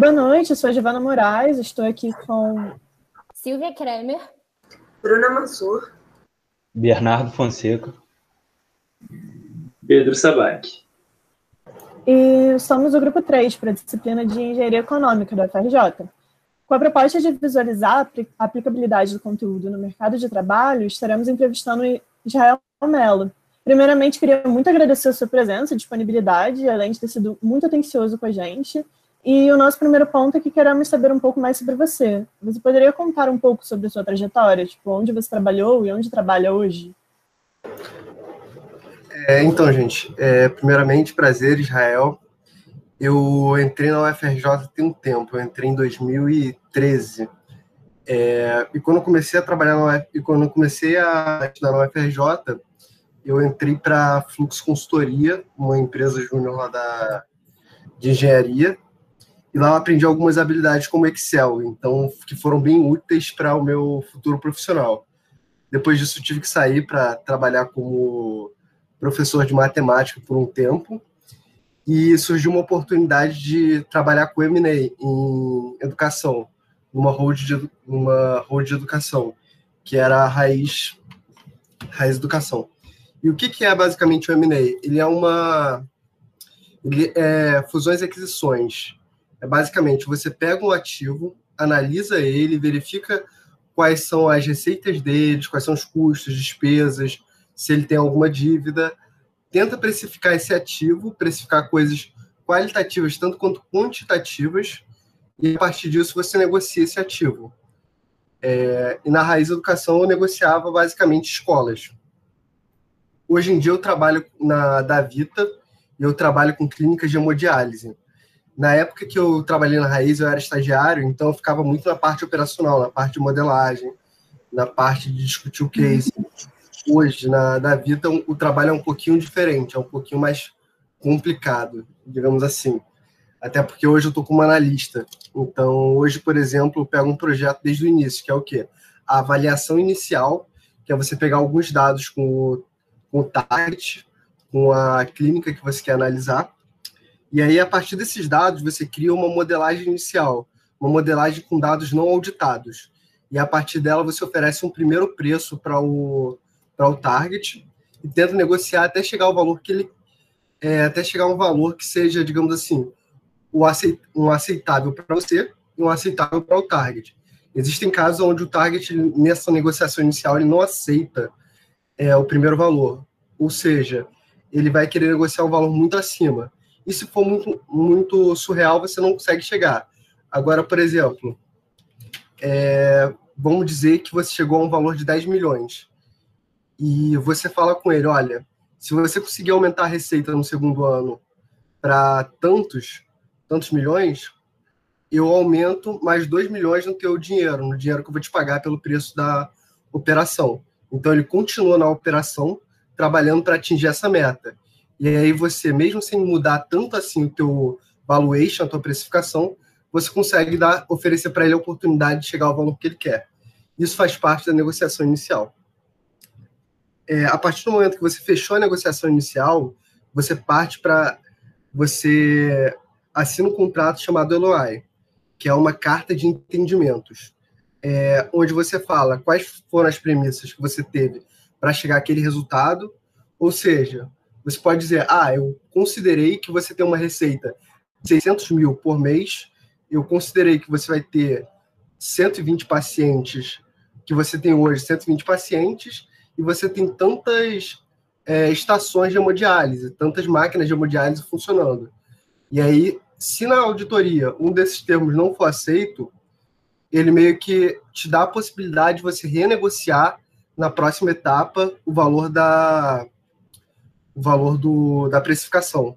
Boa noite, eu sou a Giovana Moraes, estou aqui com Silvia Kremer, Bruna Mansur, Bernardo Fonseca, Pedro Sabac. E somos o grupo 3 para a disciplina de Engenharia Econômica da UFRJ. Com a proposta de visualizar a aplicabilidade do conteúdo no mercado de trabalho, estaremos entrevistando Israel Mello. Primeiramente, queria muito agradecer a sua presença e disponibilidade, além de ter sido muito atencioso com a gente. E o nosso primeiro ponto é que queremos saber um pouco mais sobre você. Você poderia contar um pouco sobre a sua trajetória? Tipo, onde você trabalhou e onde trabalha hoje? É, então, gente, é, primeiramente, prazer, Israel. Eu entrei na UFRJ tem um tempo, eu entrei em 2013. É, e quando eu comecei a trabalhar na e quando eu comecei a estudar na UFRJ, eu entrei para Fluxo Consultoria, uma empresa júnior lá da, de engenharia, e lá eu aprendi algumas habilidades como Excel, então que foram bem úteis para o meu futuro profissional. Depois disso, tive que sair para trabalhar como professor de matemática por um tempo, e surgiu uma oportunidade de trabalhar com M&A em educação, numa road de, numa road de educação, que era a Raiz, Raiz Educação. E o que, que é basicamente o M&A? Ele é uma... Ele é fusões e aquisições. É basicamente, você pega um ativo, analisa ele, verifica quais são as receitas deles, quais são os custos, despesas, se ele tem alguma dívida, tenta precificar esse ativo, precificar coisas qualitativas tanto quanto quantitativas, e a partir disso você negocia esse ativo. É, e na Raiz Educação eu negociava basicamente escolas. Hoje em dia eu trabalho na Davita e eu trabalho com clínicas de hemodiálise. Na época que eu trabalhei na Raiz eu era estagiário, então eu ficava muito na parte operacional, na parte de modelagem, na parte de discutir o case hoje na, na vida o trabalho é um pouquinho diferente, é um pouquinho mais complicado, digamos assim. Até porque hoje eu estou como analista. Então, hoje, por exemplo, eu pego um projeto desde o início, que é o quê? A avaliação inicial, que é você pegar alguns dados com o, com o target, com a clínica que você quer analisar. E aí, a partir desses dados, você cria uma modelagem inicial, uma modelagem com dados não auditados. E a partir dela, você oferece um primeiro preço para o, o target e tenta negociar até chegar ao valor que ele é, até chegar a um valor que seja, digamos assim, o aceit, um aceitável para você e um aceitável para o target. Existem casos onde o target nessa negociação inicial ele não aceita é, o primeiro valor, ou seja, ele vai querer negociar um valor muito acima. E se for muito, muito surreal, você não consegue chegar. Agora, por exemplo, é, vamos dizer que você chegou a um valor de 10 milhões e você fala com ele, olha, se você conseguir aumentar a receita no segundo ano para tantos, tantos milhões, eu aumento mais 2 milhões no teu dinheiro, no dinheiro que eu vou te pagar pelo preço da operação. Então ele continua na operação trabalhando para atingir essa meta. E aí você, mesmo sem mudar tanto assim o teu valuation, a tua precificação, você consegue dar, oferecer para ele a oportunidade de chegar ao valor que ele quer. Isso faz parte da negociação inicial é, a partir do momento que você fechou a negociação inicial, você parte para. Você assina um contrato chamado LOI, que é uma carta de entendimentos, é, onde você fala quais foram as premissas que você teve para chegar àquele resultado. Ou seja, você pode dizer: ah, eu considerei que você tem uma receita de 600 mil por mês, eu considerei que você vai ter 120 pacientes, que você tem hoje 120 pacientes, e você tem tantas é, estações de hemodiálise, tantas máquinas de hemodiálise funcionando. E aí, se na auditoria um desses termos não for aceito, ele meio que te dá a possibilidade de você renegociar na próxima etapa o valor da o valor do, da precificação.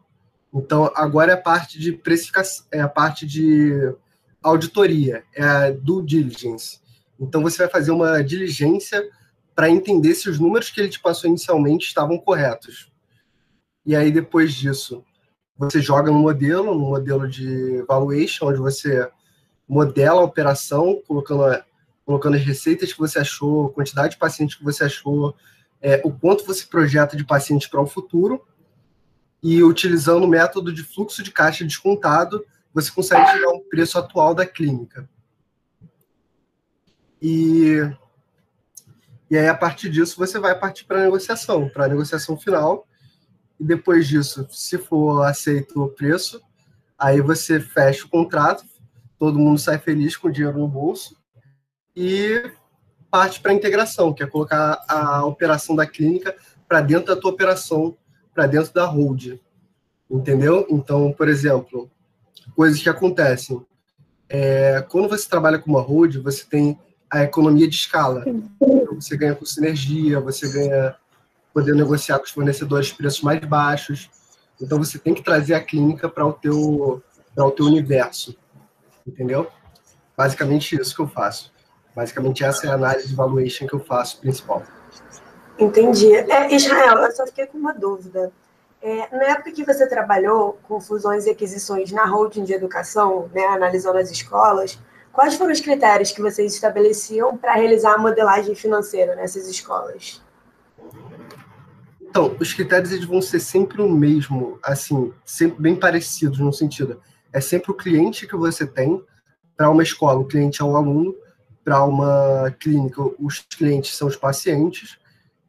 Então, agora é a parte de precificação, é a parte de auditoria, é a due diligence. Então, você vai fazer uma diligência para entender se os números que ele te passou inicialmente estavam corretos. E aí, depois disso, você joga no modelo, no modelo de valuation, onde você modela a operação, colocando, colocando as receitas que você achou, quantidade de pacientes que você achou, é, o quanto você projeta de pacientes para o futuro, e utilizando o método de fluxo de caixa descontado, você consegue chegar ao preço atual da clínica. E, e aí, a partir disso, você vai partir para a negociação, para a negociação final. E depois disso, se for aceito o preço, aí você fecha o contrato, todo mundo sai feliz com o dinheiro no bolso e parte para a integração, que é colocar a operação da clínica para dentro da tua operação, para dentro da hold. Entendeu? Então, por exemplo, coisas que acontecem. É, quando você trabalha com uma hold, você tem a economia de escala. Você ganha com sinergia, você ganha poder negociar com os fornecedores preços mais baixos. Então você tem que trazer a clínica para o teu para o teu universo, entendeu? Basicamente isso que eu faço. Basicamente essa é a análise de valuation que eu faço principal. Entendi. É, Israel, eu só fiquei com uma dúvida. É, na época que você trabalhou com fusões e aquisições na holding de educação, né, analisando as escolas, quais foram os critérios que vocês estabeleciam para realizar a modelagem financeira nessas escolas? Então, os critérios eles vão ser sempre o mesmo, assim, sempre bem parecidos no sentido. É sempre o cliente que você tem para uma escola, o cliente é o aluno, para uma clínica, os clientes são os pacientes,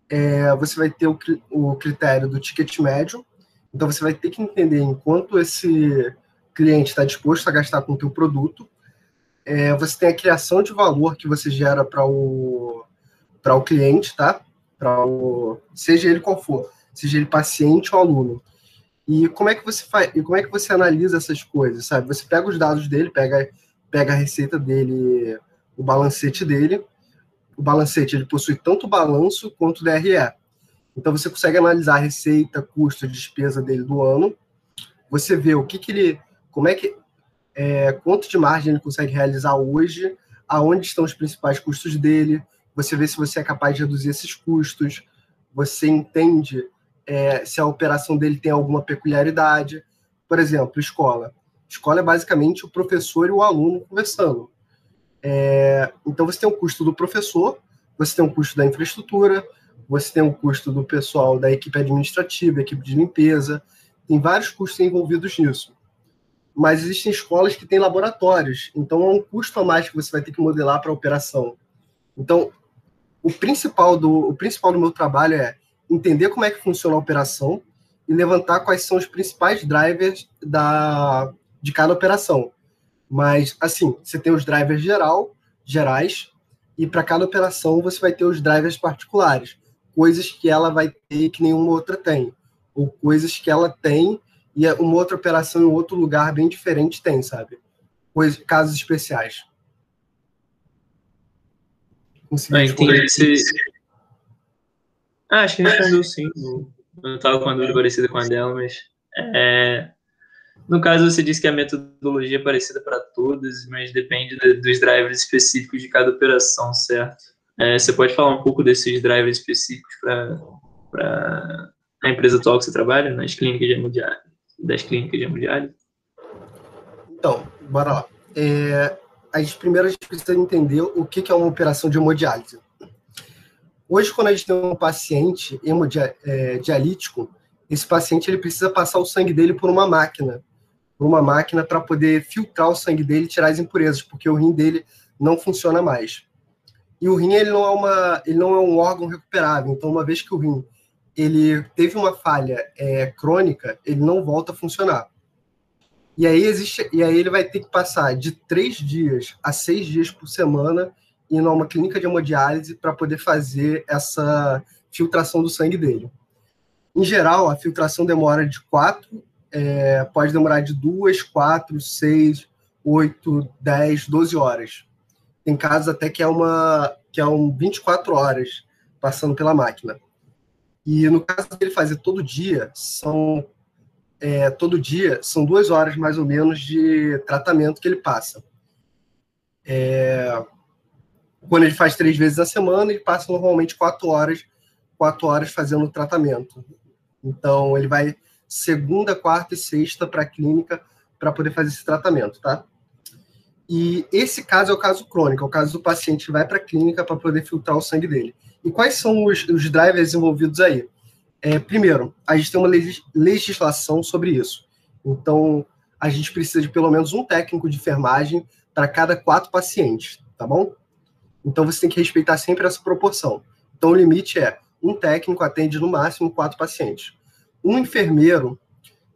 é, você vai ter o, o critério do ticket médio, então você vai ter que entender em quanto esse cliente está disposto a gastar com o teu produto. É, você tem a criação de valor que você gera para o, para o cliente, tá? Para o, seja ele qual for, seja ele paciente ou aluno. E como é que você faz? E como é que você analisa essas coisas, sabe? Você pega os dados dele, pega, pega a receita dele, o balancete dele, o balancete ele possui tanto balanço quanto DRE. Então você consegue analisar a receita, custo, despesa dele do ano. Você vê o que, que ele, como é que, é, quanto de margem ele consegue realizar hoje, aonde estão os principais custos dele. Você vê se você é capaz de reduzir esses custos. Você entende é, se a operação dele tem alguma peculiaridade. Por exemplo, escola. Escola é basicamente o professor e o aluno conversando. É, então você tem o custo do professor, você tem o custo da infraestrutura, você tem o custo do pessoal da equipe administrativa, equipe de limpeza, tem vários custos envolvidos nisso. Mas existem escolas que têm laboratórios, então é um custo a mais que você vai ter que modelar para a operação. Então, o principal do o principal do meu trabalho é entender como é que funciona a operação e levantar quais são os principais drivers da, de cada operação. Mas, assim, você tem os drivers geral, gerais, e para cada operação você vai ter os drivers particulares, coisas que ela vai ter que nenhuma outra tem, ou coisas que ela tem e uma outra operação em outro lugar bem diferente tem, sabe? Coisas, casos especiais. Ah, entendi. Esse... Ah, acho que respondeu sim. Não estava com uma dúvida parecida com a dela, mas é, no caso, você disse que a metodologia é parecida para todas, mas depende de, dos drivers específicos de cada operação, certo? É, você pode falar um pouco desses drivers específicos para a empresa atual que você trabalha, nas clínicas de hemodiálise, das clínicas de hemodiálise? Então, bora lá. É, a gente primeiro a gente precisa entender o que, que é uma operação de hemodiálise. Hoje, quando a gente tem um paciente hemodialítico, é, esse paciente ele precisa passar o sangue dele por uma máquina por uma máquina para poder filtrar o sangue dele e tirar as impurezas, porque o rim dele não funciona mais. E o rim ele não é uma, ele não é um órgão recuperável. Então, uma vez que o rim ele teve uma falha é, crônica, ele não volta a funcionar. E aí existe, e aí ele vai ter que passar de três dias a seis dias por semana indo a uma clínica de hemodiálise para poder fazer essa filtração do sangue dele. Em geral, a filtração demora de quatro é, pode demorar de duas, quatro, seis, oito, dez, doze horas. Tem casos até que é uma que é um 24 horas passando pela máquina. E no caso dele fazer todo dia, são é, todo dia são duas horas mais ou menos de tratamento que ele passa. É, quando ele faz três vezes a semana, ele passa normalmente quatro horas, quatro horas fazendo o tratamento. Então ele vai segunda, quarta e sexta para a clínica para poder fazer esse tratamento, tá? E esse caso é o caso crônico, é o caso do paciente que vai para a clínica para poder filtrar o sangue dele. E quais são os, os drivers envolvidos aí? É, primeiro, a gente tem uma legislação sobre isso. Então, a gente precisa de pelo menos um técnico de enfermagem para cada quatro pacientes, tá bom? Então você tem que respeitar sempre essa proporção. Então o limite é um técnico atende no máximo quatro pacientes. Um enfermeiro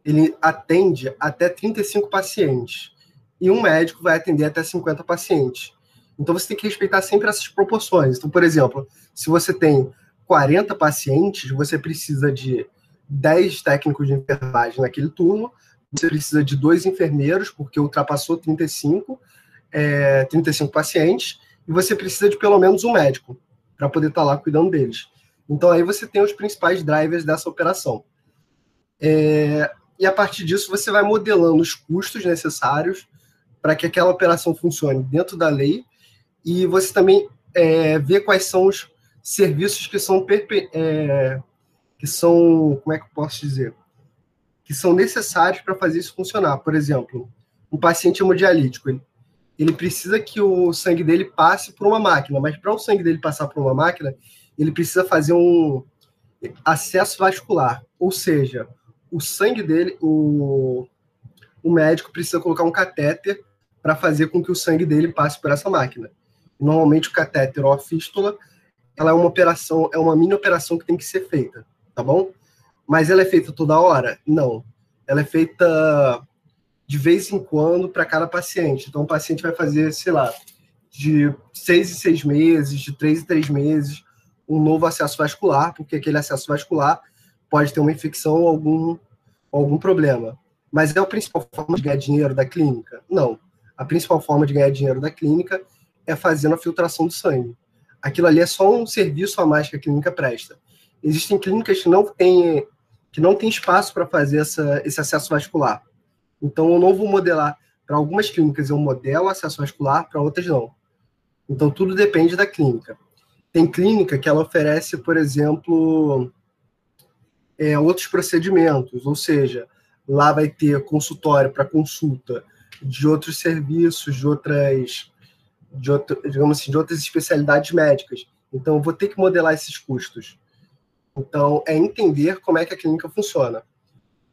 ele atende até 35 pacientes e um médico vai atender até 50 pacientes. Então você tem que respeitar sempre essas proporções. Então, por exemplo, se você tem 40 pacientes, você precisa de 10 técnicos de enfermagem naquele turno, você precisa de dois enfermeiros, porque ultrapassou 35, é, 35 pacientes, e você precisa de pelo menos um médico para poder estar tá lá cuidando deles. Então aí você tem os principais drivers dessa operação. É, e a partir disso você vai modelando os custos necessários para que aquela operação funcione dentro da lei. E você também é, vê quais são os serviços que são é, que são como é que eu posso dizer? Que são necessários para fazer isso funcionar. Por exemplo, um paciente hemodialítico, ele, ele precisa que o sangue dele passe por uma máquina, mas para o sangue dele passar por uma máquina, ele precisa fazer um acesso vascular, ou seja, o sangue dele, o, o médico precisa colocar um catéter para fazer com que o sangue dele passe por essa máquina. Normalmente o catéter ou a fístula, ela é uma operação, é uma mini operação que tem que ser feita, tá bom? Mas ela é feita toda hora? Não. Ela é feita de vez em quando para cada paciente. Então, o paciente vai fazer, sei lá, de seis em seis meses, de três em três meses, um novo acesso vascular, porque aquele acesso vascular pode ter uma infecção ou algum, algum problema. Mas é a principal forma de ganhar dinheiro da clínica? Não. A principal forma de ganhar dinheiro da clínica é fazendo a filtração do sangue. Aquilo ali é só um serviço a mais que a clínica presta. Existem clínicas que não têm que não tem espaço para fazer essa, esse acesso vascular. Então, eu não vou modelar. Para algumas clínicas, eu modelo acesso vascular, para outras, não. Então, tudo depende da clínica. Tem clínica que ela oferece, por exemplo, é, outros procedimentos, ou seja, lá vai ter consultório para consulta de outros serviços, de outras, de outro, digamos assim, de outras especialidades médicas. Então, eu vou ter que modelar esses custos. Então, é entender como é que a clínica funciona.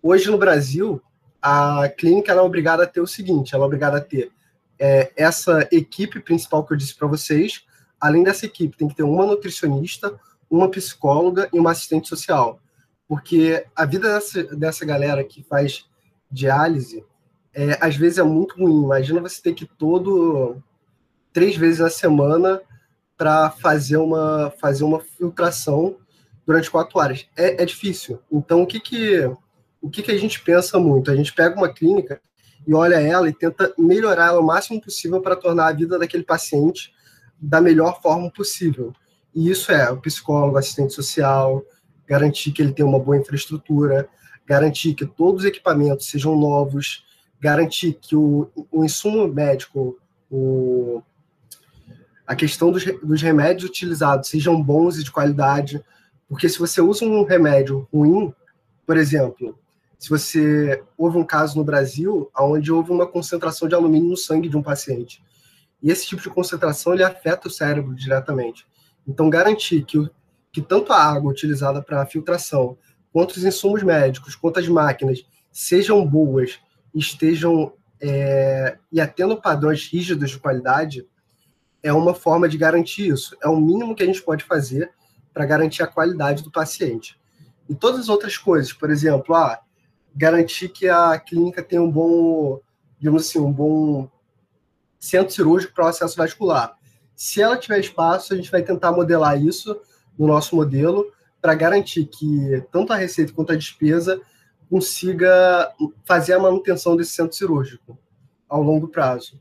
Hoje, no Brasil, a clínica é obrigada a ter o seguinte: ela é obrigada a ter é, essa equipe principal que eu disse para vocês. Além dessa equipe, tem que ter uma nutricionista, uma psicóloga e uma assistente social. Porque a vida dessa, dessa galera que faz diálise, é, às vezes é muito ruim. Imagina você ter que todo três vezes na semana para fazer uma fazer uma filtração durante quatro horas. É, é difícil. Então, o que que, o que que a gente pensa muito? A gente pega uma clínica e olha ela e tenta melhorar ela o máximo possível para tornar a vida daquele paciente da melhor forma possível. E isso é o psicólogo, assistente social, garantir que ele tenha uma boa infraestrutura, garantir que todos os equipamentos sejam novos, garantir que o, o insumo médico, o, a questão dos, dos remédios utilizados sejam bons e de qualidade, porque se você usa um remédio ruim, por exemplo, se você houve um caso no Brasil onde houve uma concentração de alumínio no sangue de um paciente, e esse tipo de concentração ele afeta o cérebro diretamente. Então, garantir que, que tanto a água utilizada para filtração, quanto os insumos médicos, quanto as máquinas sejam boas, estejam é, e atendo padrões rígidos de qualidade, é uma forma de garantir isso. É o mínimo que a gente pode fazer para garantir a qualidade do paciente. E todas as outras coisas, por exemplo, ah, garantir que a clínica tem um bom, digamos assim, um bom centro cirúrgico para o acesso vascular. Se ela tiver espaço, a gente vai tentar modelar isso no nosso modelo para garantir que tanto a receita quanto a despesa consiga fazer a manutenção desse centro cirúrgico ao longo prazo.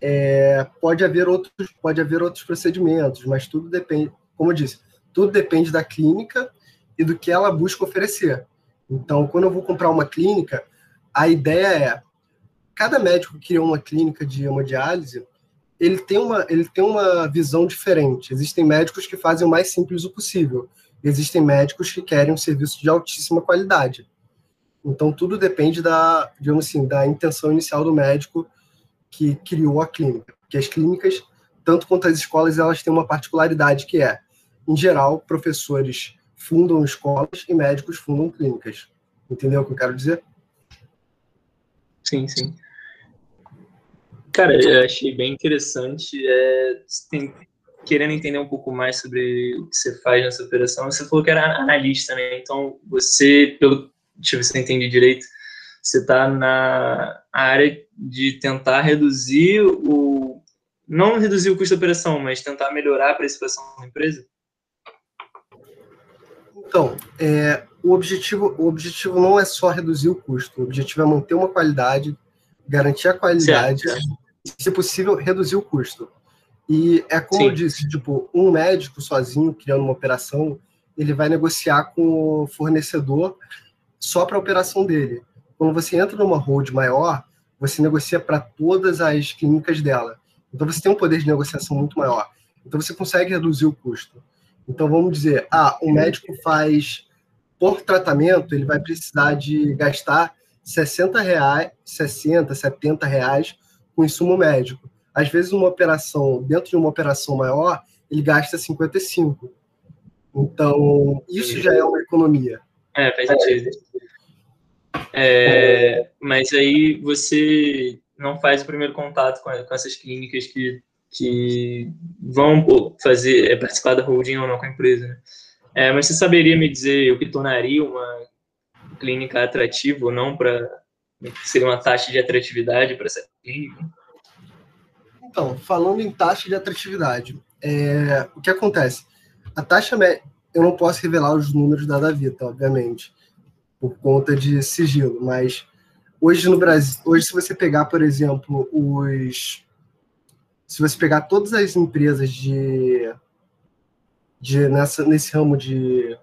É, pode haver outros, pode haver outros procedimentos, mas tudo depende, como eu disse, tudo depende da clínica e do que ela busca oferecer. Então, quando eu vou comprar uma clínica, a ideia é cada médico que cria uma clínica de hemodiálise, ele tem uma ele tem uma visão diferente. Existem médicos que fazem o mais simples o possível. Existem médicos que querem um serviço de altíssima qualidade. Então tudo depende da, digamos assim, da intenção inicial do médico que criou a clínica. Que as clínicas, tanto quanto as escolas, elas têm uma particularidade que é em geral, professores fundam escolas e médicos fundam clínicas. Entendeu o que eu quero dizer? Sim, sim. Cara, eu achei bem interessante. É, tem, querendo entender um pouco mais sobre o que você faz nessa operação, você falou que era analista, né? Então, você, pelo deixa eu ver se eu entendi direito, você está na área de tentar reduzir o. Não reduzir o custo da operação, mas tentar melhorar a precificação da empresa? Então, é, o, objetivo, o objetivo não é só reduzir o custo, o objetivo é manter uma qualidade, garantir a qualidade certo. Se possível, reduzir o custo. E é como Sim. eu disse, tipo, um médico sozinho criando uma operação, ele vai negociar com o fornecedor só para a operação dele. Quando você entra numa hold maior, você negocia para todas as clínicas dela. Então você tem um poder de negociação muito maior. Então você consegue reduzir o custo. Então vamos dizer, ah, o médico faz por tratamento, ele vai precisar de gastar 60 reais, 60, 70 reais com insumo médico. Às vezes uma operação, dentro de uma operação maior, ele gasta 55. Então, isso já é uma economia. É, faz sentido. É, mas aí você não faz o primeiro contato com, com essas clínicas que, que vão fazer é, participar da holding ou não com a empresa. Né? É, mas você saberia me dizer o que tornaria uma clínica atrativa ou não para seria uma taxa de atratividade para essa clínica? Então, falando em taxa de atratividade, é, o que acontece? A taxa média, eu não posso revelar os números da Davita, obviamente, por conta de sigilo, mas hoje no Brasil, hoje se você pegar, por exemplo, os se você pegar todas as empresas de, de nessa, nesse ramo de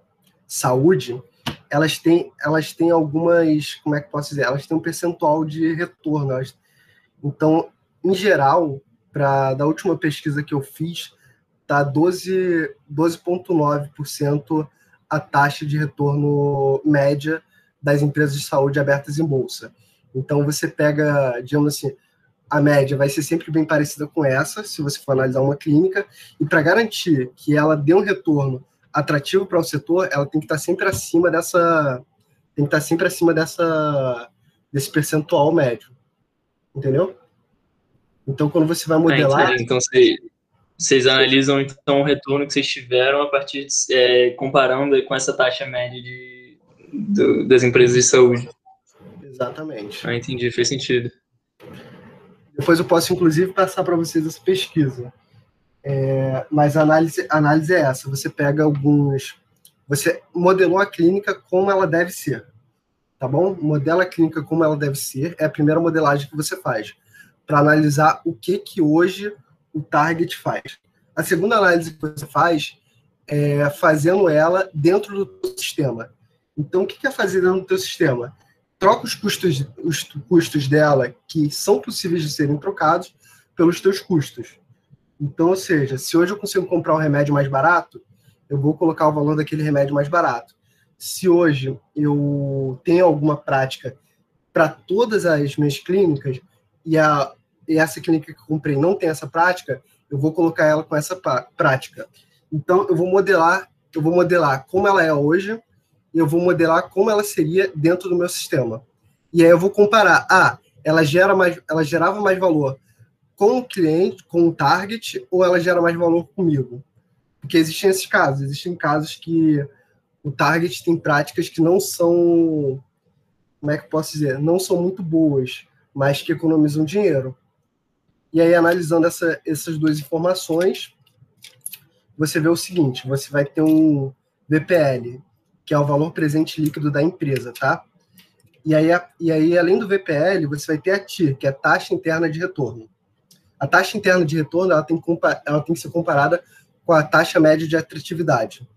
saúde, elas têm elas têm algumas, como é que posso dizer, elas têm um percentual de retorno. Elas, então, em geral, para da última pesquisa que eu fiz, tá 12 12.9% a taxa de retorno média das empresas de saúde abertas em bolsa. Então, você pega, digamos assim, a média vai ser sempre bem parecida com essa, se você for analisar uma clínica, e para garantir que ela dê um retorno atrativo para o setor, ela tem que estar sempre acima dessa tem que estar sempre acima dessa desse percentual médio. Entendeu? Então, quando você vai modelar. É, então, você, vocês analisam então o retorno que vocês tiveram a partir de, é, comparando com essa taxa média de do, das empresas de saúde. Exatamente. Ah, entendi, fez sentido. Depois eu posso, inclusive, passar para vocês essa pesquisa. É, mas a análise, a análise é essa: você pega alguns. Você modelou a clínica como ela deve ser. Tá bom? Modela a clínica como ela deve ser. É a primeira modelagem que você faz. Para analisar o que, que hoje o target faz. A segunda análise que você faz é fazendo ela dentro do sistema. Então, o que é fazer dentro do teu sistema? Troca os custos, os custos dela, que são possíveis de serem trocados, pelos teus custos. Então, ou seja, se hoje eu consigo comprar um remédio mais barato, eu vou colocar o valor daquele remédio mais barato. Se hoje eu tenho alguma prática para todas as minhas clínicas e, a, e essa clínica que comprei não tem essa prática, eu vou colocar ela com essa prática. Então, eu vou modelar, eu vou modelar como ela é hoje e eu vou modelar como ela seria dentro do meu sistema. E aí eu vou comparar, ah, ela gera mais, ela gerava mais valor com o cliente, com o target, ou ela gera mais valor comigo? Porque existem esses casos, existem casos que o target tem práticas que não são, como é que eu posso dizer, não são muito boas, mas que economizam dinheiro. E aí, analisando essa, essas duas informações, você vê o seguinte: você vai ter um VPL que é o valor presente líquido da empresa, tá? E aí, e aí, além do VPL, você vai ter a TIR, que é a taxa interna de retorno. A taxa interna de retorno ela tem, ela tem que ser comparada com a taxa média de atratividade.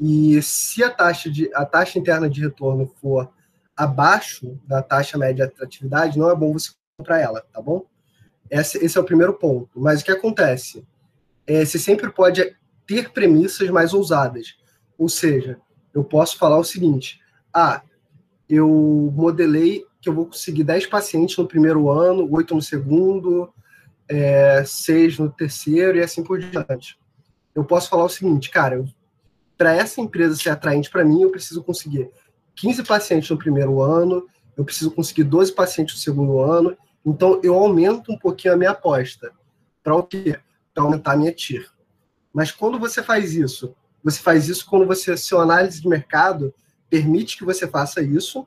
E se a taxa, de, a taxa interna de retorno for abaixo da taxa média de atratividade, não é bom você comprar ela, tá bom? Esse, esse é o primeiro ponto. Mas o que acontece? É, você sempre pode ter premissas mais ousadas. Ou seja, eu posso falar o seguinte: ah, eu modelei que eu vou conseguir 10 pacientes no primeiro ano, 8 no segundo, é, 6 no terceiro e assim por diante. Eu posso falar o seguinte, cara, para essa empresa ser atraente para mim, eu preciso conseguir 15 pacientes no primeiro ano, eu preciso conseguir 12 pacientes no segundo ano, então eu aumento um pouquinho a minha aposta. Para o quê? Para aumentar a minha TIR. Mas quando você faz isso, você faz isso quando você, seu análise de mercado permite que você faça isso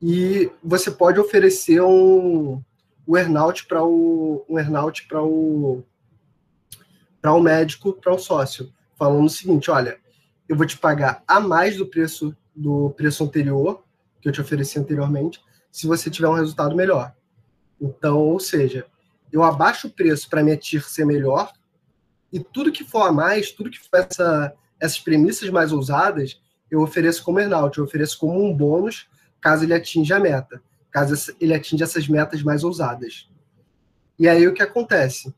e você pode oferecer um, um earnout para o um earnout para o para o médico, para o sócio, falando o seguinte, olha, eu vou te pagar a mais do preço do preço anterior que eu te ofereci anteriormente, se você tiver um resultado melhor. Então, ou seja, eu abaixo o preço para minha TIR ser melhor e tudo que for a mais, tudo que for essa, essas premissas mais ousadas, eu ofereço como earnout, eu ofereço como um bônus caso ele atinja a meta, caso ele atinja essas metas mais ousadas. E aí o que acontece?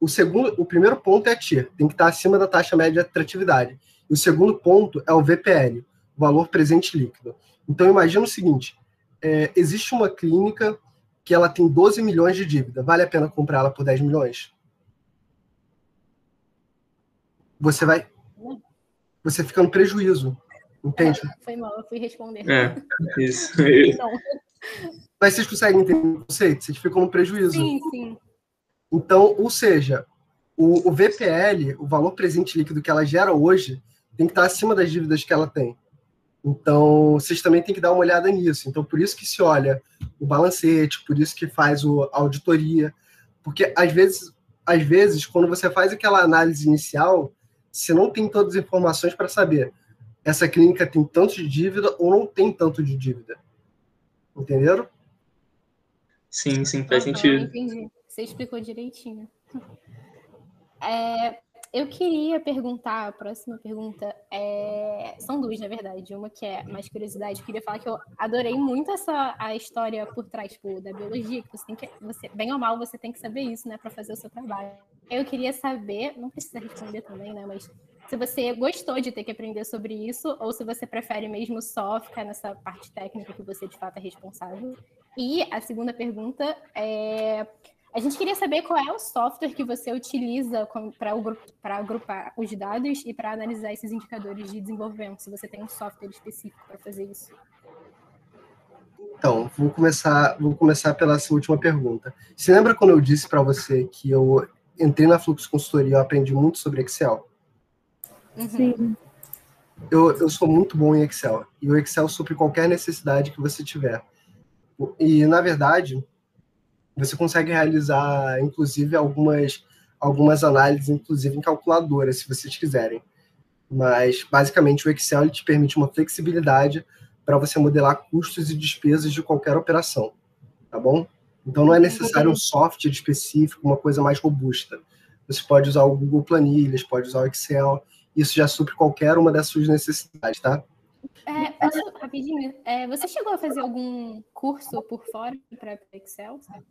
O segundo, o primeiro ponto é a TIR, tem que estar acima da taxa média de atratividade. E o segundo ponto é o VPL, valor presente líquido. Então imagina o seguinte: é, existe uma clínica que ela tem 12 milhões de dívida. Vale a pena comprar ela por 10 milhões? Você vai. Você fica no prejuízo. Entende? É, foi mal, eu fui responder. É, isso. Mas vocês conseguem entender o conceito? Vocês ficam no prejuízo. Sim, sim. Então, ou seja, o, o, VPL, o valor presente líquido que ela gera hoje, tem que estar acima das dívidas que ela tem. Então, vocês também têm que dar uma olhada nisso. Então, por isso que se olha o balancete, por isso que faz o, a auditoria, porque às vezes, às vezes, quando você faz aquela análise inicial, você não tem todas as informações para saber essa clínica tem tanto de dívida ou não tem tanto de dívida. Entenderam? Sim, sim, faz uhum, sentido. Entendi. Você explicou direitinho. É, eu queria perguntar, a próxima pergunta é, são duas, na verdade. Uma que é mais curiosidade. Eu queria falar que eu adorei muito essa a história por trás tipo, da biologia, que você tem que, você, bem ou mal, você tem que saber isso, né, para fazer o seu trabalho. Eu queria saber, não precisa responder também, né, mas se você gostou de ter que aprender sobre isso, ou se você prefere mesmo só ficar nessa parte técnica que você de fato é responsável. E a segunda pergunta é a gente queria saber qual é o software que você utiliza para agrupar os dados e para analisar esses indicadores de desenvolvimento, se você tem um software específico para fazer isso. Então, vou começar, vou começar pela sua última pergunta. Você lembra quando eu disse para você que eu entrei na Fluxo Consultoria e aprendi muito sobre Excel? Uhum. Sim. Eu, eu sou muito bom em Excel. E o Excel supre qualquer necessidade que você tiver. E, na verdade, você consegue realizar, inclusive, algumas, algumas análises, inclusive em calculadora, se vocês quiserem. Mas, basicamente, o Excel ele te permite uma flexibilidade para você modelar custos e despesas de qualquer operação, tá bom? Então, não é necessário um software específico, uma coisa mais robusta. Você pode usar o Google Planilhas, pode usar o Excel, isso já supre qualquer uma das suas necessidades, tá? É, posso, rapidinho, é, você chegou a fazer algum curso por fora para Excel? Sabe?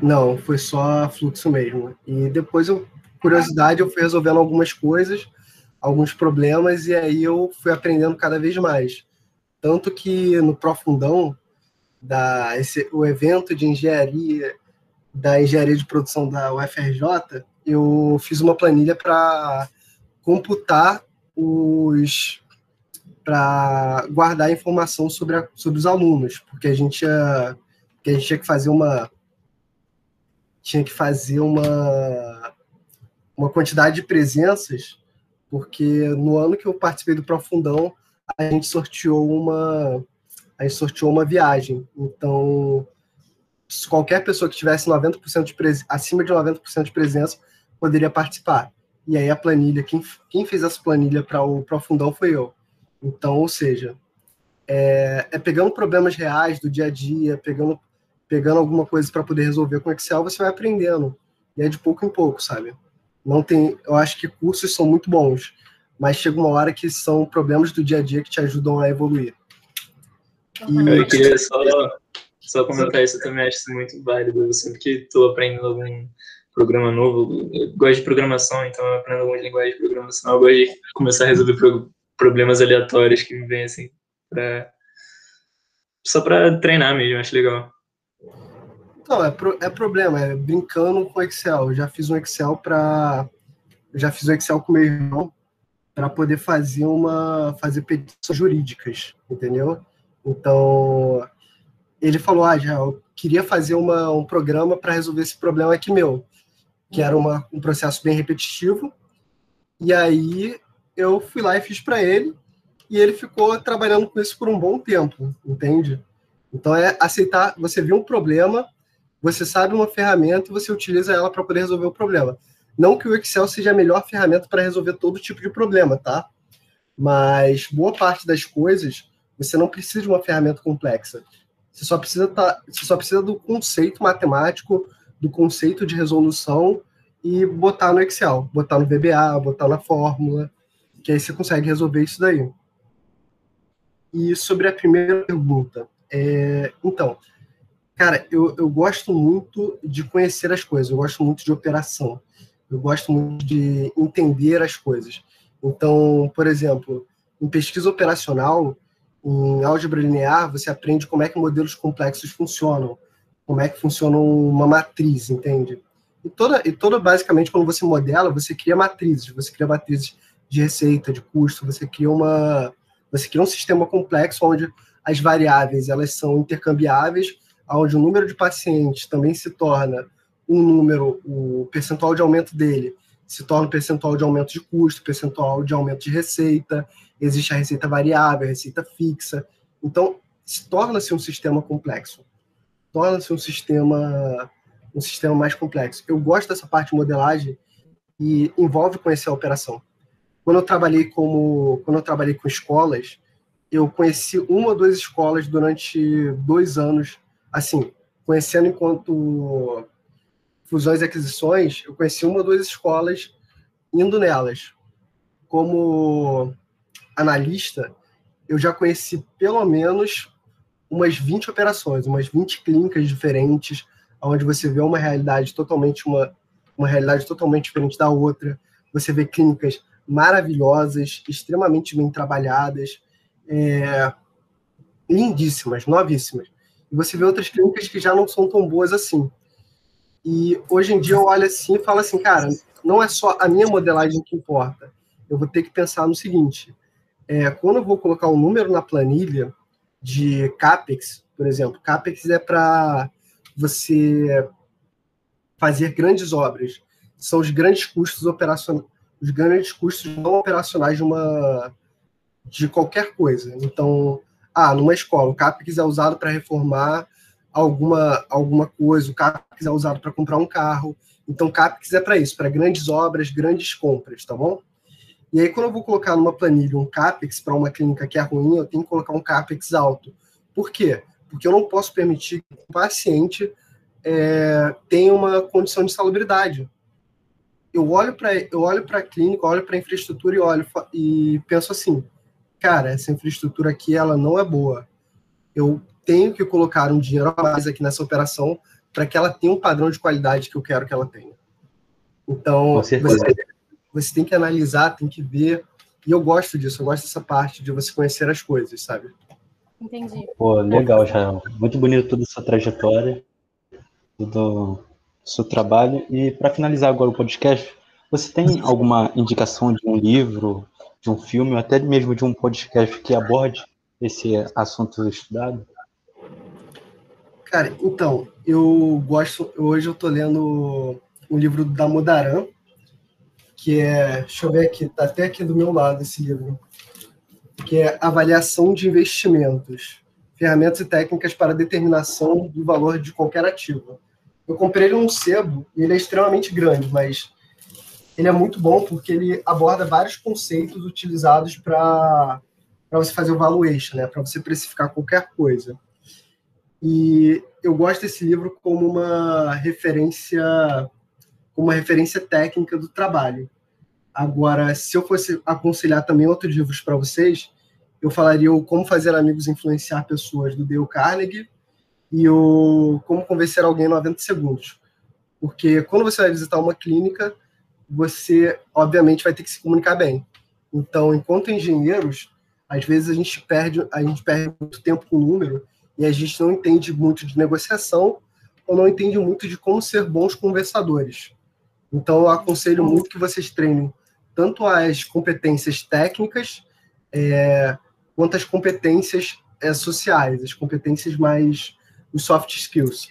Não, foi só fluxo mesmo. E depois, eu, curiosidade, eu fui resolvendo algumas coisas, alguns problemas, e aí eu fui aprendendo cada vez mais. Tanto que no Profundão, da, esse, o evento de engenharia, da engenharia de produção da UFRJ, eu fiz uma planilha para computar os para guardar informação sobre, a, sobre os alunos, porque a gente, ia, a gente tinha que fazer uma tinha que fazer uma, uma quantidade de presenças, porque no ano que eu participei do Profundão, a gente sorteou uma a gente sorteou uma viagem. Então, qualquer pessoa que tivesse 90% de acima de 90% de presença poderia participar. E aí a planilha, quem, quem fez essa planilha para o Profundão foi eu. Então, ou seja, é, é pegando problemas reais do dia a dia, pegando pegando alguma coisa para poder resolver com Excel, você vai aprendendo. E é de pouco em pouco, sabe? Não tem, eu acho que cursos são muito bons, mas chega uma hora que são problemas do dia a dia que te ajudam a evoluir. E... Eu queria só, só comentar isso, também acho isso muito válido. Sempre que estou aprendendo algum programa novo, eu gosto de programação, então eu aprendo algumas linguagens de programação, eu gosto de começar a resolver pro, problemas aleatórios que me vêm assim, pra, só para treinar mesmo, acho legal. Não, é, pro, é problema, é brincando com Excel. Eu já fiz um Excel para. Já fiz um Excel com meu irmão para poder fazer uma. fazer petições jurídicas, entendeu? Então, ele falou, ah, já, eu queria fazer uma, um programa para resolver esse problema aqui meu, que era uma, um processo bem repetitivo, e aí eu fui lá e fiz para ele, e ele ficou trabalhando com isso por um bom tempo, entende? Então é aceitar, você viu um problema, você sabe uma ferramenta e você utiliza ela para poder resolver o problema. Não que o Excel seja a melhor ferramenta para resolver todo tipo de problema, tá? Mas boa parte das coisas você não precisa de uma ferramenta complexa. Você só precisa tá, você só precisa do conceito matemático, do conceito de resolução e botar no Excel, botar no VBA, botar na fórmula, que aí você consegue resolver isso daí. E sobre a primeira pergunta, é, então, cara, eu, eu gosto muito de conhecer as coisas, eu gosto muito de operação, eu gosto muito de entender as coisas. Então, por exemplo, em pesquisa operacional, em álgebra linear, você aprende como é que modelos complexos funcionam, como é que funciona uma matriz, entende? E toda, e toda basicamente, quando você modela, você cria matrizes, você cria matrizes de receita, de custo, você cria uma, você cria um sistema complexo onde as variáveis elas são intercambiáveis, onde o número de pacientes também se torna um número, o percentual de aumento dele se torna percentual de aumento de custo, percentual de aumento de receita, existe a receita variável, a receita fixa. Então, se torna-se um sistema complexo. Torna-se um sistema um sistema mais complexo. Eu gosto dessa parte de modelagem e envolve conhecer a operação. Quando eu trabalhei como quando eu trabalhei com escolas, eu conheci uma ou duas escolas durante dois anos, assim, conhecendo enquanto fusões e aquisições, eu conheci uma ou duas escolas indo nelas. Como analista, eu já conheci pelo menos umas 20 operações, umas 20 clínicas diferentes, onde você vê uma realidade totalmente uma, uma realidade totalmente diferente da outra. Você vê clínicas maravilhosas, extremamente bem trabalhadas, é, lindíssimas, novíssimas. E você vê outras clínicas que já não são tão boas assim. E hoje em dia eu olho assim e falo assim, cara, não é só a minha modelagem que importa. Eu vou ter que pensar no seguinte: é, quando eu vou colocar um número na planilha de CAPEX, por exemplo, CAPEX é para você fazer grandes obras. São os grandes custos operacionais, os grandes custos não operacionais de uma de qualquer coisa. Então, ah, numa escola, o CAPEX é usado para reformar alguma alguma coisa, o CAPEX é usado para comprar um carro. Então, CAPEX é para isso, para grandes obras, grandes compras, tá bom? E aí, quando eu vou colocar numa planilha um CAPEX para uma clínica que é ruim, eu tenho que colocar um CAPEX alto. Por quê? Porque eu não posso permitir que o paciente é, tenha uma condição de salubridade. Eu olho para eu olho para a clínica, olho para a infraestrutura e olho e penso assim, cara, essa infraestrutura aqui ela não é boa. Eu tenho que colocar um dinheiro a mais aqui nessa operação para que ela tenha um padrão de qualidade que eu quero que ela tenha. Então, você, você tem que analisar, tem que ver. E eu gosto disso, eu gosto dessa parte de você conhecer as coisas, sabe? Entendi. Pô, legal, Jael. Muito bonito toda a sua trajetória, todo o seu trabalho. E para finalizar agora o podcast, você tem alguma indicação de um livro, de um filme, ou até mesmo de um podcast que aborde esse assunto estudado? Cara, então, eu gosto. Hoje eu tô lendo um livro da Modaran, que é. Deixa eu ver aqui, tá até aqui do meu lado esse livro. Que é Avaliação de Investimentos Ferramentas e Técnicas para Determinação do Valor de Qualquer Ativo. Eu comprei ele num sebo e ele é extremamente grande, mas ele é muito bom porque ele aborda vários conceitos utilizados para você fazer o valuation, né? para você precificar qualquer coisa. E eu gosto desse livro como uma referência, como uma referência técnica do trabalho. Agora, se eu fosse aconselhar também outros livros para vocês, eu falaria o Como Fazer Amigos Influenciar Pessoas, do Dale Carnegie, e o Como Convencer Alguém em 90 Segundos. Porque quando você vai visitar uma clínica, você, obviamente, vai ter que se comunicar bem. Então, enquanto engenheiros, às vezes a gente perde, a gente perde muito tempo com o número e a gente não entende muito de negociação ou não entende muito de como ser bons conversadores. Então, eu aconselho muito que vocês treinem tanto as competências técnicas é, quanto as competências é, sociais, as competências mais, os soft skills.